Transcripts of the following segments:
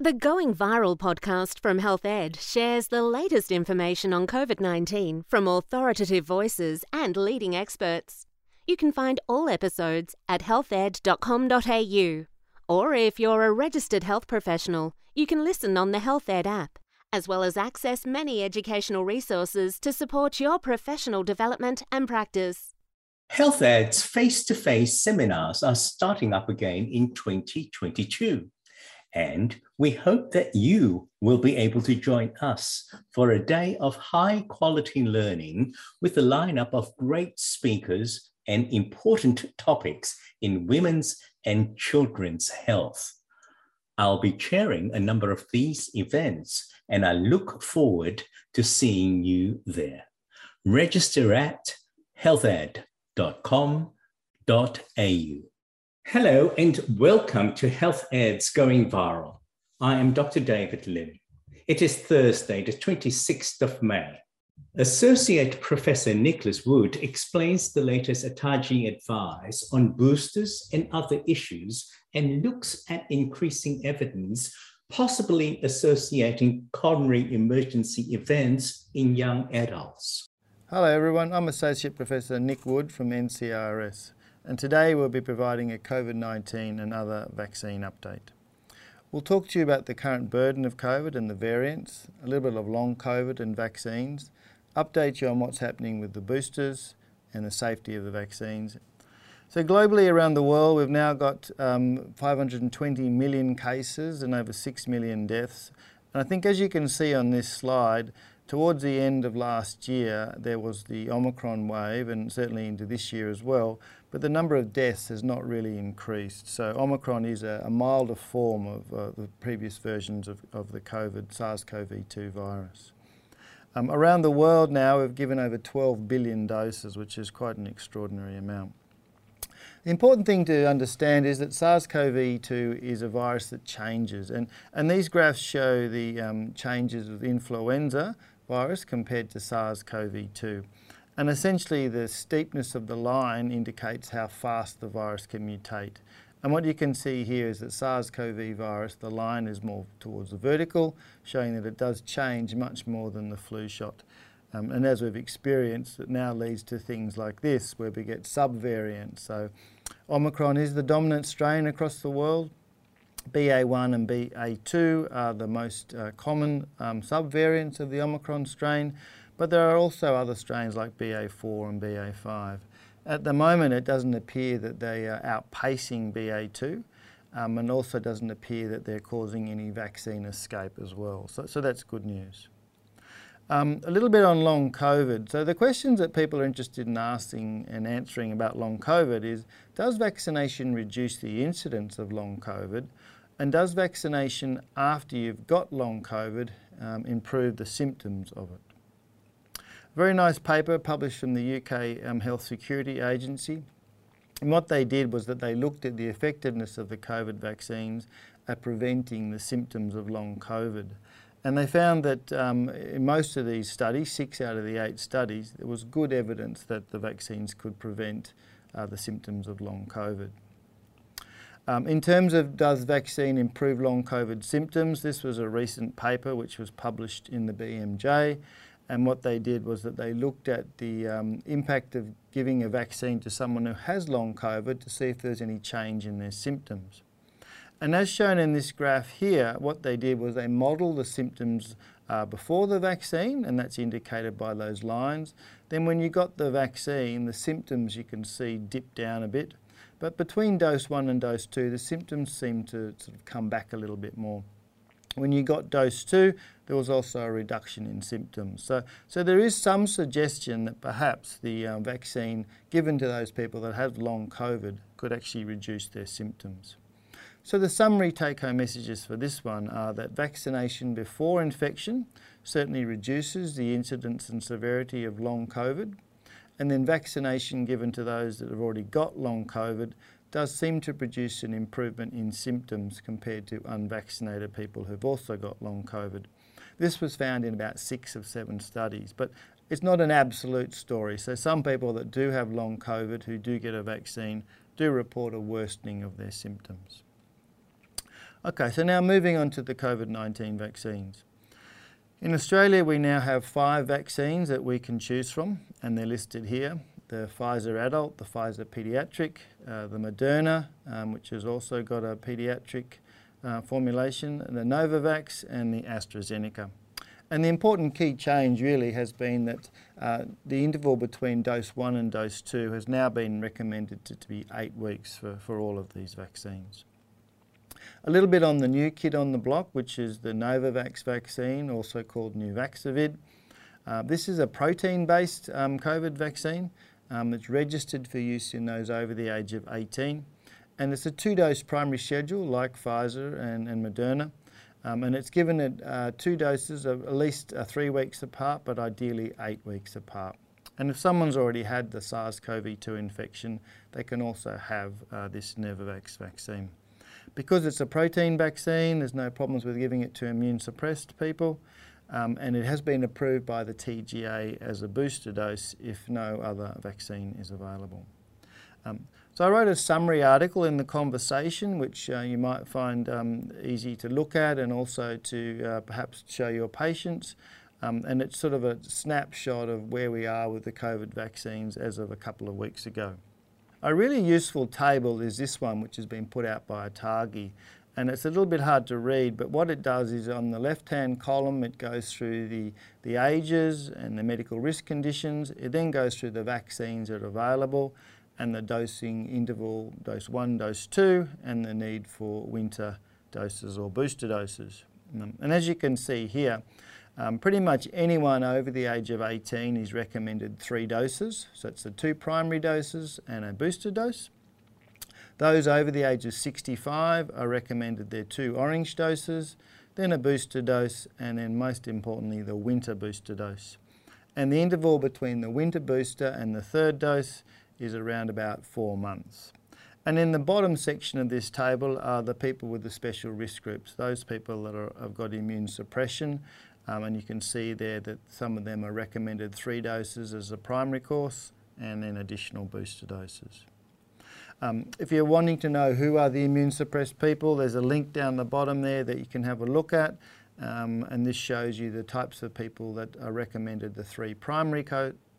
The Going Viral podcast from Health Ed shares the latest information on COVID 19 from authoritative voices and leading experts. You can find all episodes at healthed.com.au. Or if you're a registered health professional, you can listen on the Health Ed app, as well as access many educational resources to support your professional development and practice. Health Ed's face to face seminars are starting up again in 2022. And we hope that you will be able to join us for a day of high quality learning with a lineup of great speakers and important topics in women's and children's health. I'll be chairing a number of these events, and I look forward to seeing you there. Register at healthed.com.au. Hello and welcome to Health Ed's Going Viral. I am Dr. David Lim. It is Thursday, the 26th of May. Associate Professor Nicholas Wood explains the latest ATAGI advice on boosters and other issues and looks at increasing evidence possibly associating coronary emergency events in young adults. Hello everyone, I'm Associate Professor Nick Wood from NCIRS and today we'll be providing a COVID-19 and other vaccine update. We'll talk to you about the current burden of COVID and the variants, a little bit of long COVID and vaccines, update you on what's happening with the boosters and the safety of the vaccines. So globally around the world, we've now got um, 520 million cases and over 6 million deaths. And I think as you can see on this slide, towards the end of last year, there was the Omicron wave and certainly into this year as well, but the number of deaths has not really increased. So Omicron is a, a milder form of uh, the previous versions of, of the COVID, SARS-CoV-2 virus. Um, around the world now, we've given over 12 billion doses, which is quite an extraordinary amount. The important thing to understand is that SARS-CoV-2 is a virus that changes, and, and these graphs show the um, changes of influenza virus compared to SARS-CoV-2. And essentially the steepness of the line indicates how fast the virus can mutate. And what you can see here is that SARS-CoV virus, the line is more towards the vertical, showing that it does change much more than the flu shot. Um, and as we've experienced, it now leads to things like this, where we get subvariants. So Omicron is the dominant strain across the world. BA1 and BA2 are the most uh, common um, subvariants of the Omicron strain. But there are also other strains like BA4 and BA5. At the moment, it doesn't appear that they are outpacing BA2, um, and also doesn't appear that they're causing any vaccine escape as well. So, so that's good news. Um, a little bit on long COVID. So the questions that people are interested in asking and answering about long COVID is, does vaccination reduce the incidence of long COVID? And does vaccination after you've got long COVID um, improve the symptoms of it? Very nice paper published from the UK um, Health Security Agency. And what they did was that they looked at the effectiveness of the COVID vaccines at preventing the symptoms of long COVID. And they found that um, in most of these studies, six out of the eight studies, there was good evidence that the vaccines could prevent uh, the symptoms of long COVID. Um, in terms of does vaccine improve long COVID symptoms, this was a recent paper which was published in the BMJ and what they did was that they looked at the um, impact of giving a vaccine to someone who has long COVID to see if there's any change in their symptoms. And as shown in this graph here, what they did was they modelled the symptoms uh, before the vaccine, and that's indicated by those lines. Then when you got the vaccine, the symptoms you can see dip down a bit. But between dose one and dose two, the symptoms seem to sort of come back a little bit more. When you got dose two, there was also a reduction in symptoms. So, so there is some suggestion that perhaps the uh, vaccine given to those people that have long COVID could actually reduce their symptoms. So the summary take-home messages for this one are that vaccination before infection certainly reduces the incidence and severity of long COVID, and then vaccination given to those that have already got long COVID does seem to produce an improvement in symptoms compared to unvaccinated people who've also got long COVID. This was found in about six of seven studies, but it's not an absolute story. So some people that do have long COVID who do get a vaccine do report a worsening of their symptoms. Okay, so now moving on to the COVID-19 vaccines. In Australia, we now have five vaccines that we can choose from, and they're listed here. The Pfizer adult, the Pfizer pediatric, uh, the Moderna, um, which has also got a pediatric uh, formulation, the Novavax, and the AstraZeneca. And the important key change really has been that uh, the interval between dose one and dose two has now been recommended to, to be eight weeks for, for all of these vaccines. A little bit on the new kid on the block, which is the Novavax vaccine, also called Nuvaxovid. Uh, this is a protein-based um, COVID vaccine um, that's registered for use in those over the age of 18. And it's a two-dose primary schedule like Pfizer and, and Moderna. Um, and it's given at uh, two doses of at least uh, three weeks apart, but ideally eight weeks apart. And if someone's already had the SARS-CoV-2 infection, they can also have uh, this Novavax vaccine. Because it's a protein vaccine, there's no problems with giving it to immune suppressed people. Um, and it has been approved by the TGA as a booster dose if no other vaccine is available. Um, so I wrote a summary article in the conversation, which uh, you might find um, easy to look at and also to uh, perhaps show your patients. Um, and it's sort of a snapshot of where we are with the COVID vaccines as of a couple of weeks ago. A really useful table is this one, which has been put out by ATAGI. And it's a little bit hard to read, but what it does is on the left-hand column, it goes through the, the ages and the medical risk conditions. It then goes through the vaccines that are available and the dosing interval, dose one, dose two, and the need for winter doses or booster doses. And as you can see here, um, pretty much anyone over the age of 18 is recommended three doses. So it's the two primary doses and a booster dose. Those over the age of 65 are recommended their two orange doses, then a booster dose, and then most importantly, the winter booster dose. And the interval between the winter booster and the third dose is around about four months. And in the bottom section of this table are the people with the special risk groups, those people that are, have got immune suppression um, and you can see there that some of them are recommended three doses as a primary course and then additional booster doses. Um, if you're wanting to know who are the immune suppressed people, there's a link down the bottom there that you can have a look at. Um, and this shows you the types of people that are recommended the three primary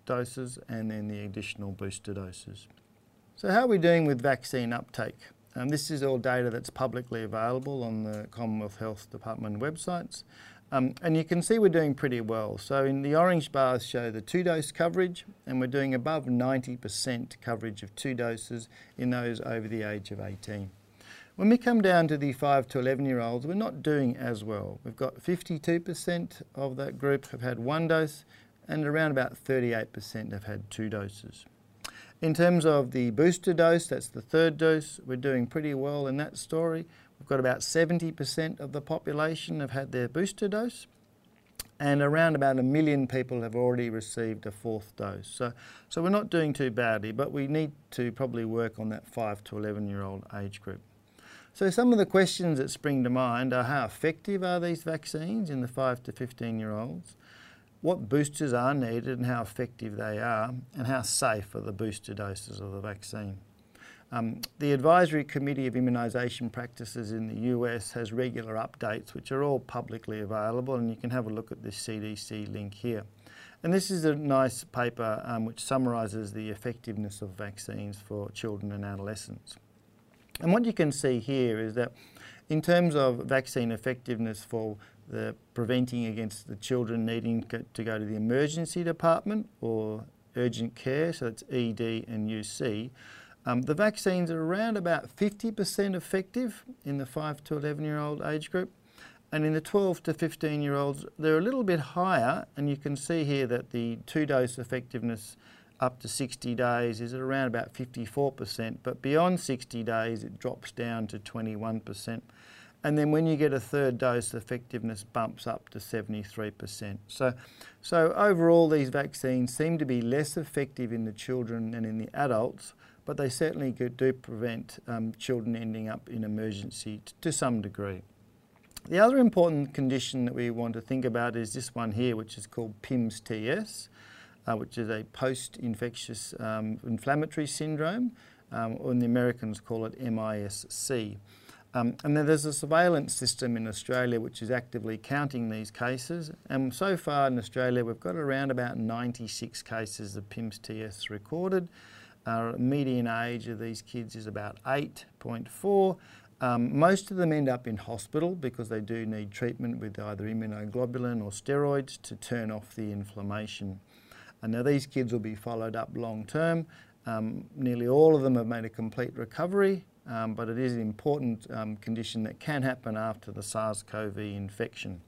doses and then the additional booster doses. So how are we doing with vaccine uptake? Um, this is all data that's publicly available on the Commonwealth Health Department websites. Um, and you can see we're doing pretty well. So in the orange bars show the two dose coverage and we're doing above 90% coverage of two doses in those over the age of 18. When we come down to the 5 to 11 year olds, we're not doing as well. We've got 52% of that group have had one dose and around about 38% have had two doses. In terms of the booster dose, that's the third dose, we're doing pretty well in that story. We've got about 70% of the population have had their booster dose and around about a million people have already received a fourth dose. So, so we're not doing too badly, but we need to probably work on that 5 to 11 year old age group. So some of the questions that spring to mind are how effective are these vaccines in the 5 to 15 year olds? What boosters are needed and how effective they are, and how safe are the booster doses of the vaccine? Um, the Advisory Committee of Immunisation Practices in the US has regular updates which are all publicly available and you can have a look at this CDC link here. And this is a nice paper um, which summarises the effectiveness of vaccines for children and adolescents. And what you can see here is that in terms of vaccine effectiveness for the preventing against the children needing to go to the emergency department or urgent care, so it's ED and UC, um, the vaccines are around about 50% effective in the 5 to 11 year old age group. And in the 12 to 15 year olds, they're a little bit higher. And you can see here that the two dose effectiveness up to 60 days is around about 54%. But beyond 60 days, it drops down to 21%. And then when you get a third dose, effectiveness bumps up to 73%. So, so overall, these vaccines seem to be less effective in the children than in the adults, but they certainly do prevent um, children ending up in emergency to some degree. The other important condition that we want to think about is this one here, which is called PIMS-TS, uh, which is a post-infectious um, inflammatory syndrome, um, or the Americans call it MIS-C. Um, and then there's a surveillance system in Australia which is actively counting these cases. And so far in Australia, we've got around about 96 cases of PIMS TS recorded. Our median age of these kids is about 8.4. Um, most of them end up in hospital because they do need treatment with either immunoglobulin or steroids to turn off the inflammation. And now these kids will be followed up long term. Um, nearly all of them have made a complete recovery, um, but it is an important um, condition that can happen after the SARS-CoV infection.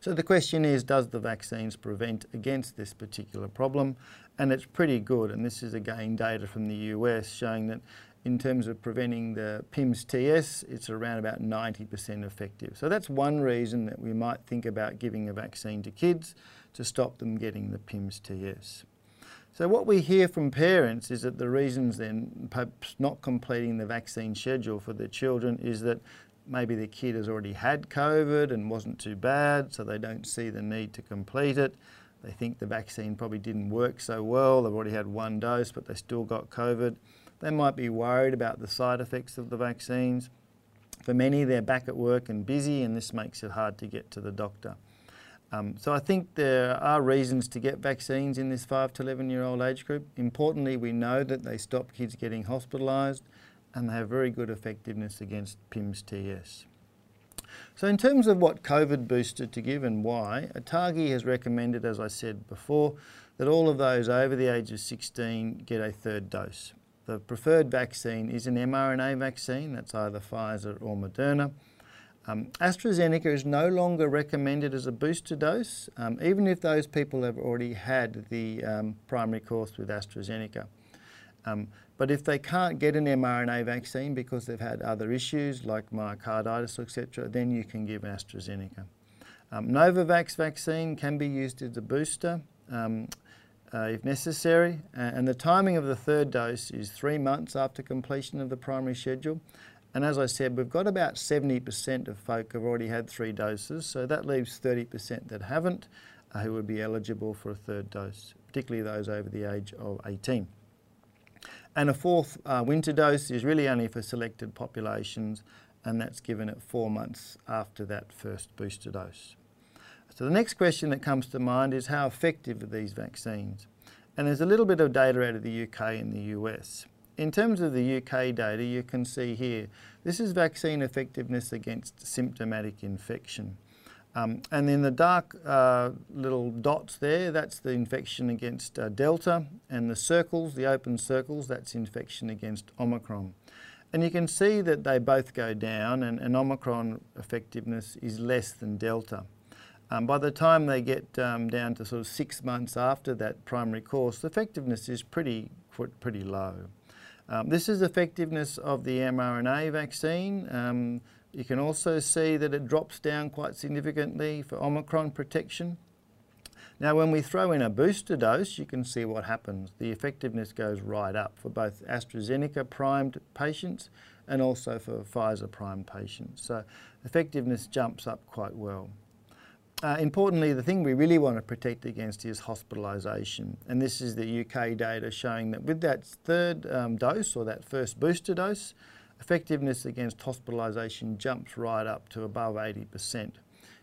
So the question is, does the vaccines prevent against this particular problem? And it's pretty good, and this is again data from the US showing that in terms of preventing the PIMS TS, it's around about 90% effective. So that's one reason that we might think about giving a vaccine to kids to stop them getting the PIMS TS. So what we hear from parents is that the reasons then perhaps not completing the vaccine schedule for their children is that maybe their kid has already had COVID and wasn't too bad, so they don't see the need to complete it. They think the vaccine probably didn't work so well. They've already had one dose, but they still got COVID. They might be worried about the side effects of the vaccines. For many, they're back at work and busy, and this makes it hard to get to the doctor. Um, so I think there are reasons to get vaccines in this 5 to 11 year old age group. Importantly, we know that they stop kids getting hospitalised and they have very good effectiveness against PIMS TS. So in terms of what COVID booster to give and why, ATAGI has recommended, as I said before, that all of those over the age of 16 get a third dose. The preferred vaccine is an mRNA vaccine, that's either Pfizer or Moderna. Um, AstraZeneca is no longer recommended as a booster dose, um, even if those people have already had the um, primary course with AstraZeneca. Um, but if they can't get an mRNA vaccine because they've had other issues like myocarditis, etc., then you can give AstraZeneca. Um, Novavax vaccine can be used as a booster. Um, uh, if necessary. And the timing of the third dose is three months after completion of the primary schedule. And as I said, we've got about 70% of folk have already had three doses, so that leaves 30% that haven't, uh, who would be eligible for a third dose, particularly those over the age of 18. And a fourth uh, winter dose is really only for selected populations, and that's given at four months after that first booster dose. So the next question that comes to mind is how effective are these vaccines? And there's a little bit of data out of the UK and the US. In terms of the UK data, you can see here, this is vaccine effectiveness against symptomatic infection. Um, and then the dark uh, little dots there, that's the infection against uh, Delta, and the circles, the open circles, that's infection against Omicron. And you can see that they both go down, and, and Omicron effectiveness is less than Delta. Um, by the time they get um, down to sort of six months after that primary course, the effectiveness is pretty, pretty low. Um, this is effectiveness of the mRNA vaccine. You can also see that it drops down quite significantly for Omicron protection. Now when we throw in a booster dose, you can see what happens. The effectiveness goes right up for both AstraZeneca primed patients and also for Pfizer primed patients. So effectiveness jumps up quite well. Uh, importantly, the thing we really want to protect against is hospitalisation. And this is the UK data showing that with that third um, dose or that first booster dose, effectiveness against hospitalisation jumps right up to above 80%.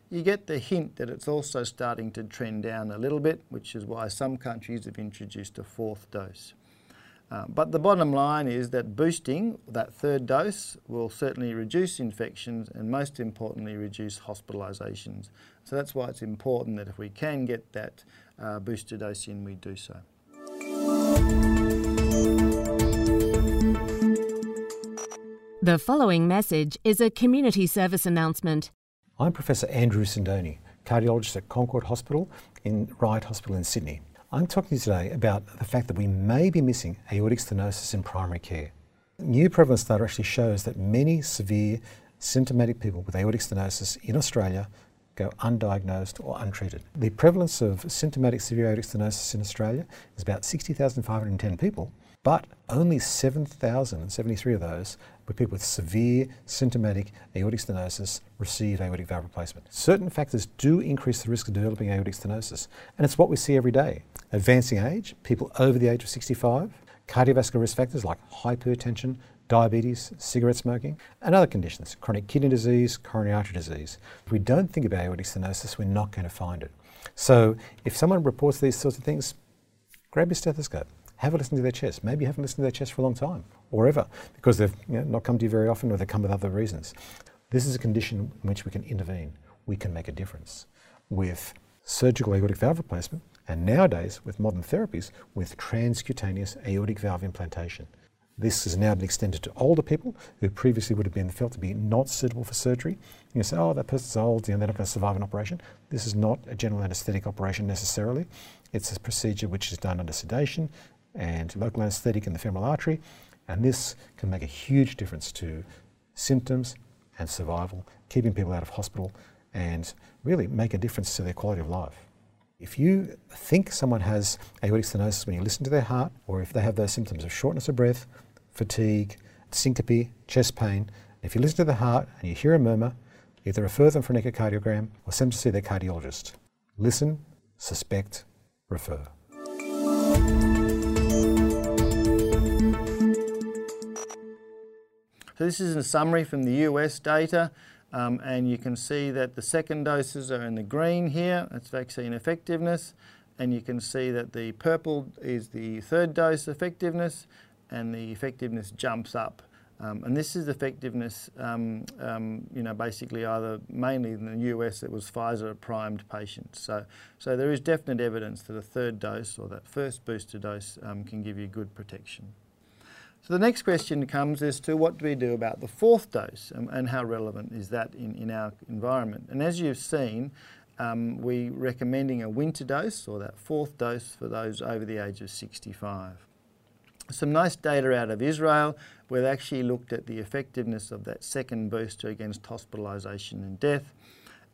You get the hint that it's also starting to trend down a little bit, which is why some countries have introduced a fourth dose. Uh, but the bottom line is that boosting, that third dose, will certainly reduce infections and most importantly reduce hospitalisations. So that's why it's important that if we can get that uh, booster dose in, we do so. The following message is a community service announcement. I'm Professor Andrew Sindone, cardiologist at Concord Hospital in Ryde Hospital in Sydney. I'm talking to you today about the fact that we may be missing aortic stenosis in primary care. New prevalence data actually shows that many severe symptomatic people with aortic stenosis in Australia go undiagnosed or untreated. The prevalence of symptomatic severe aortic stenosis in Australia is about 60,510 people, but only 7,073 of those were people with severe symptomatic aortic stenosis receive aortic valve replacement. Certain factors do increase the risk of developing aortic stenosis, and it's what we see every day. Advancing age, people over the age of 65, cardiovascular risk factors like hypertension, diabetes, cigarette smoking, and other conditions, chronic kidney disease, coronary artery disease. If we don't think about aortic stenosis, we're not going to find it. So if someone reports these sorts of things, grab your stethoscope, have a listen to their chest. Maybe you haven't listened to their chest for a long time, or ever, because they've you know, not come to you very often or they come with other reasons. This is a condition in which we can intervene. We can make a difference with surgical aortic valve replacement, and nowadays with modern therapies with transcutaneous aortic valve implantation. This has now been extended to older people who previously would have been felt to be not suitable for surgery. You say, oh, that person's old, you know, they're not going to survive an operation. This is not a general anaesthetic operation necessarily. It's a procedure which is done under sedation and local anaesthetic in the femoral artery, and this can make a huge difference to symptoms and survival, keeping people out of hospital, and really make a difference to their quality of life. If you think someone has aortic stenosis when you listen to their heart, or if they have those symptoms of shortness of breath, fatigue, syncope, chest pain. If you listen to the heart and you hear a murmur, either refer them for an echocardiogram or send them to see their cardiologist. Listen, suspect, refer. So this is a summary from the US data. Um, and you can see that the second doses are in the green here, that's vaccine effectiveness, and you can see that the purple is the third dose effectiveness, and the effectiveness jumps up. Um, and this is effectiveness, um, um, you know, basically either mainly in the US it was Pfizer primed patients. So, so there is definite evidence that a third dose or that first booster dose um, can give you good protection. So the next question comes as to what do we do about the fourth dose and, and how relevant is that in, in our environment. And as you've seen, um, we're recommending a winter dose or that fourth dose for those over the age of 65 some nice data out of Israel where they actually looked at the effectiveness of that second booster against hospitalisation and death.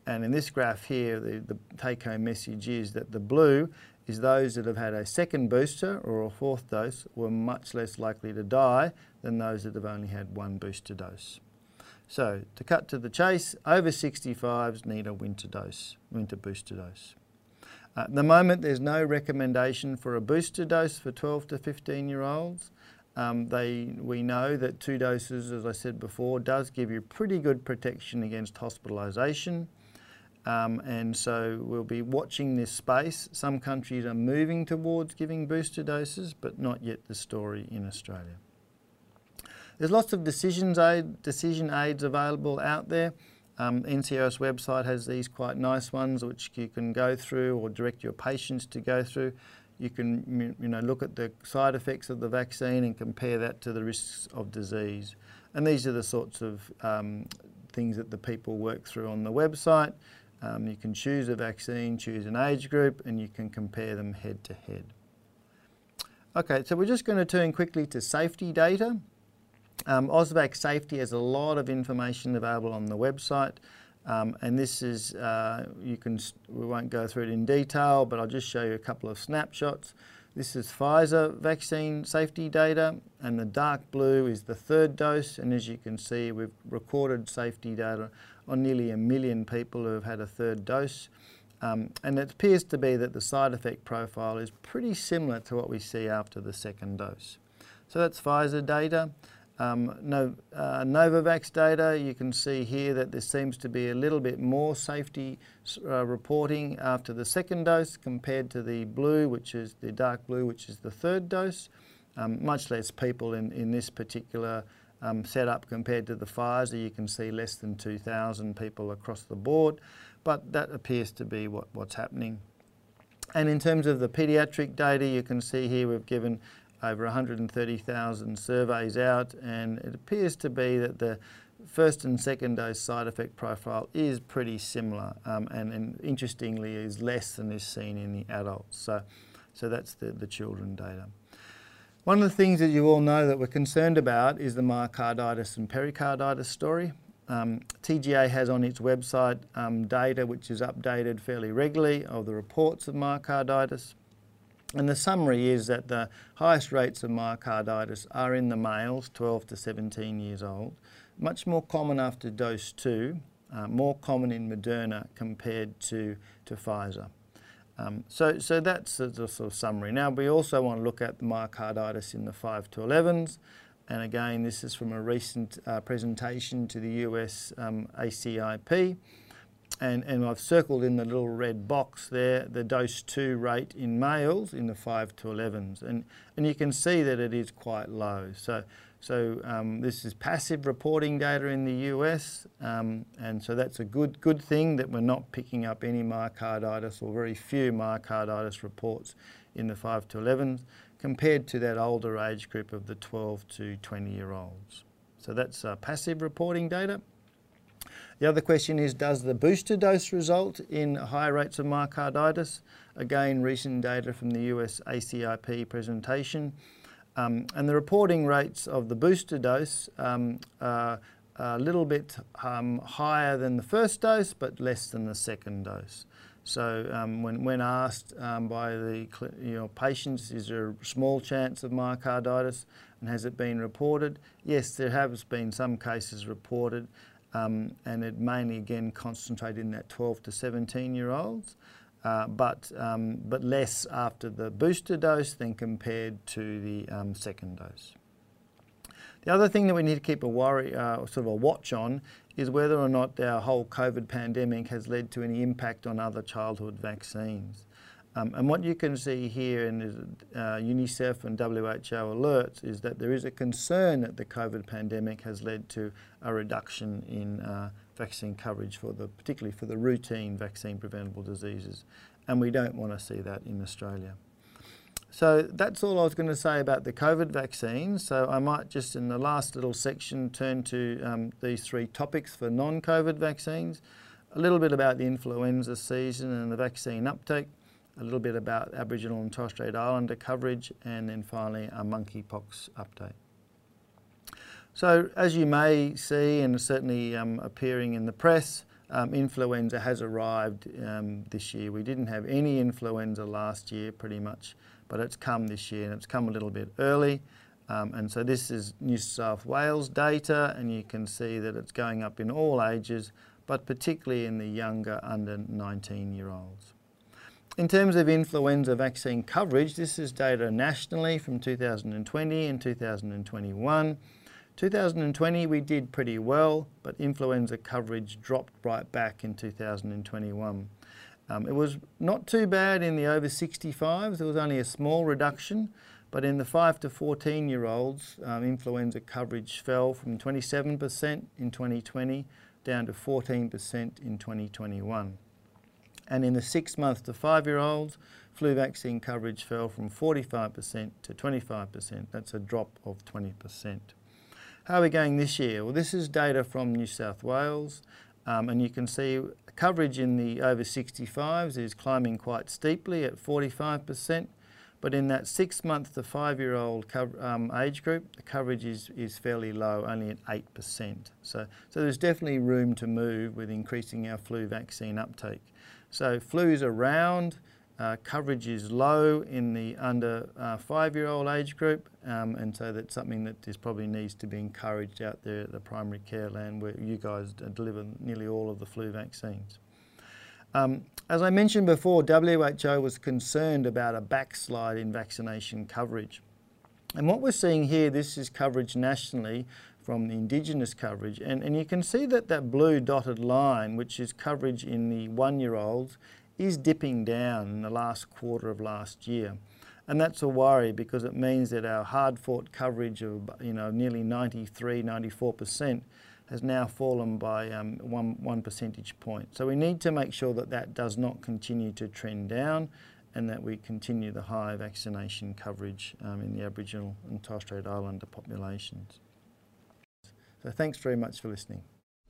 And in this graph here, the, the take home message is that the blue is those that have had a second booster or a fourth dose were much less likely to die than those that have only had one booster dose. So to cut to the chase, over 65s need a winter dose, winter booster dose. At the moment, there's no recommendation for a booster dose for 12 to 15 year olds. Um, they, we know that two doses, as I said before, does give you pretty good protection against hospitalisation. Um, and so we'll be watching this space. Some countries are moving towards giving booster doses, but not yet the story in Australia. There's lots of decisions aid, decision aids available out there. Um, NCIRS website has these quite nice ones which you can go through or direct your patients to go through. You can you know, look at the side effects of the vaccine and compare that to the risks of disease. And these are the sorts of um, things that the people work through on the website. Um, you can choose a vaccine, choose an age group, and you can compare them head to head. Okay, so we're just going to turn quickly to safety data. Um, AusVaxSafety has a lot of information available on the website. Um, and this is, uh, you can, we won't go through it in detail, but I'll just show you a couple of snapshots. This is Pfizer vaccine safety data, and the dark blue is the third dose. And as you can see, we've recorded safety data on nearly a million people who have had a third dose. Um, and it appears to be that the side effect profile is pretty similar to what we see after the second dose. So that's Pfizer data. Um, no, uh, Novavax data, you can see here that there seems to be a little bit more safety uh, reporting after the second dose compared to the blue, which is the dark blue, which is the third dose. Um, much less people in, in this particular um, setup compared to the Pfizer. You can see less than 2,000 people across the board, but that appears to be what, what's happening. And in terms of the paediatric data, you can see here we've given over 130,000 surveys out, and it appears to be that the first and second dose side effect profile is pretty similar, um, and, and, interestingly is less than is seen in the adults. So, so that's the, the children data. One of the things that you all know that we're concerned about is the myocarditis and pericarditis story. Um, TGA has on its website um, data which is updated fairly regularly of the reports of myocarditis. And the summary is that the highest rates of myocarditis are in the males, 12 to 17 years old, much more common after dose two, uh, more common in Moderna compared to, to Pfizer. Um, so, so that's a, the, sort of summary. Now, we also want to look at the myocarditis in the 5 to 11s. And again, this is from a recent uh, presentation to the US um, ACIP. And, and I've circled in the little red box there the dose 2 rate in males in the 5 to 11s. And, and you can see that it is quite low. So, so um, this is passive reporting data in the US. Um, and so that's a good, good thing that we're not picking up any myocarditis or very few myocarditis reports in the 5 to 11s compared to that older age group of the 12 to 20 year olds. So that's uh, passive reporting data. The other question is, does the booster dose result in higher rates of myocarditis? Again, recent data from the US ACIP presentation. Um, and the reporting rates of the booster dose um, are a little bit um, higher than the first dose, but less than the second dose. So um, when, when asked um, by the you know, patients, is there a small chance of myocarditis and has it been reported? Yes, there has been some cases reported um, and it mainly again concentrated in that 12 to 17 year olds, uh, but, um, but less after the booster dose than compared to the um, second dose. The other thing that we need to keep a worry, uh, sort of a watch on, is whether or not our whole COVID pandemic has led to any impact on other childhood vaccines. Um, and what you can see here in uh, UNICEF and WHO alerts is that there is a concern that the COVID pandemic has led to a reduction in uh, vaccine coverage for the, particularly for the routine vaccine preventable diseases. And we don't want to see that in Australia. So that's all I was going to say about the COVID vaccines. So I might just in the last little section turn to um, these three topics for non-COVID vaccines, a little bit about the influenza season and the vaccine uptake, a little bit about Aboriginal and Torres Strait Islander coverage, and then finally a monkeypox update. So as you may see, and certainly um, appearing in the press, um, influenza has arrived um, this year. We didn't have any influenza last year, pretty much, but it's come this year, and it's come a little bit early. Um, and so this is New South Wales data, and you can see that it's going up in all ages, but particularly in the younger under 19 year olds. In terms of influenza vaccine coverage, this is data nationally from 2020 and 2021. 2020 we did pretty well, but influenza coverage dropped right back in 2021. Um, it was not too bad in the over 65s, there was only a small reduction, but in the 5 to 14 year olds, um, influenza coverage fell from 27% in 2020 down to 14% in 2021 and in the six month to five year olds, flu vaccine coverage fell from 45% to 25%. That's a drop of 20%. How are we going this year? Well, this is data from New South Wales, um, and you can see coverage in the over 65s is climbing quite steeply at 45%. But in that six month to five year old um, age group, the coverage is, is fairly low, only at 8%. So, so there's definitely room to move with increasing our flu vaccine uptake. So flu is around, uh, coverage is low in the under uh, five-year-old age group, um, and so that's something that is probably needs to be encouraged out there at the primary care land where you guys deliver nearly all of the flu vaccines. Um, as I mentioned before, WHO was concerned about a backslide in vaccination coverage. And what we're seeing here, this is coverage nationally from the Indigenous coverage. And, and you can see that that blue dotted line, which is coverage in the one-year-olds, is dipping down in the last quarter of last year. And that's a worry because it means that our hard-fought coverage of you know nearly 93, 94% has now fallen by um, one, one percentage point. So we need to make sure that that does not continue to trend down and that we continue the high vaccination coverage um, in the Aboriginal and Torres Strait Islander populations. So thanks very much for listening.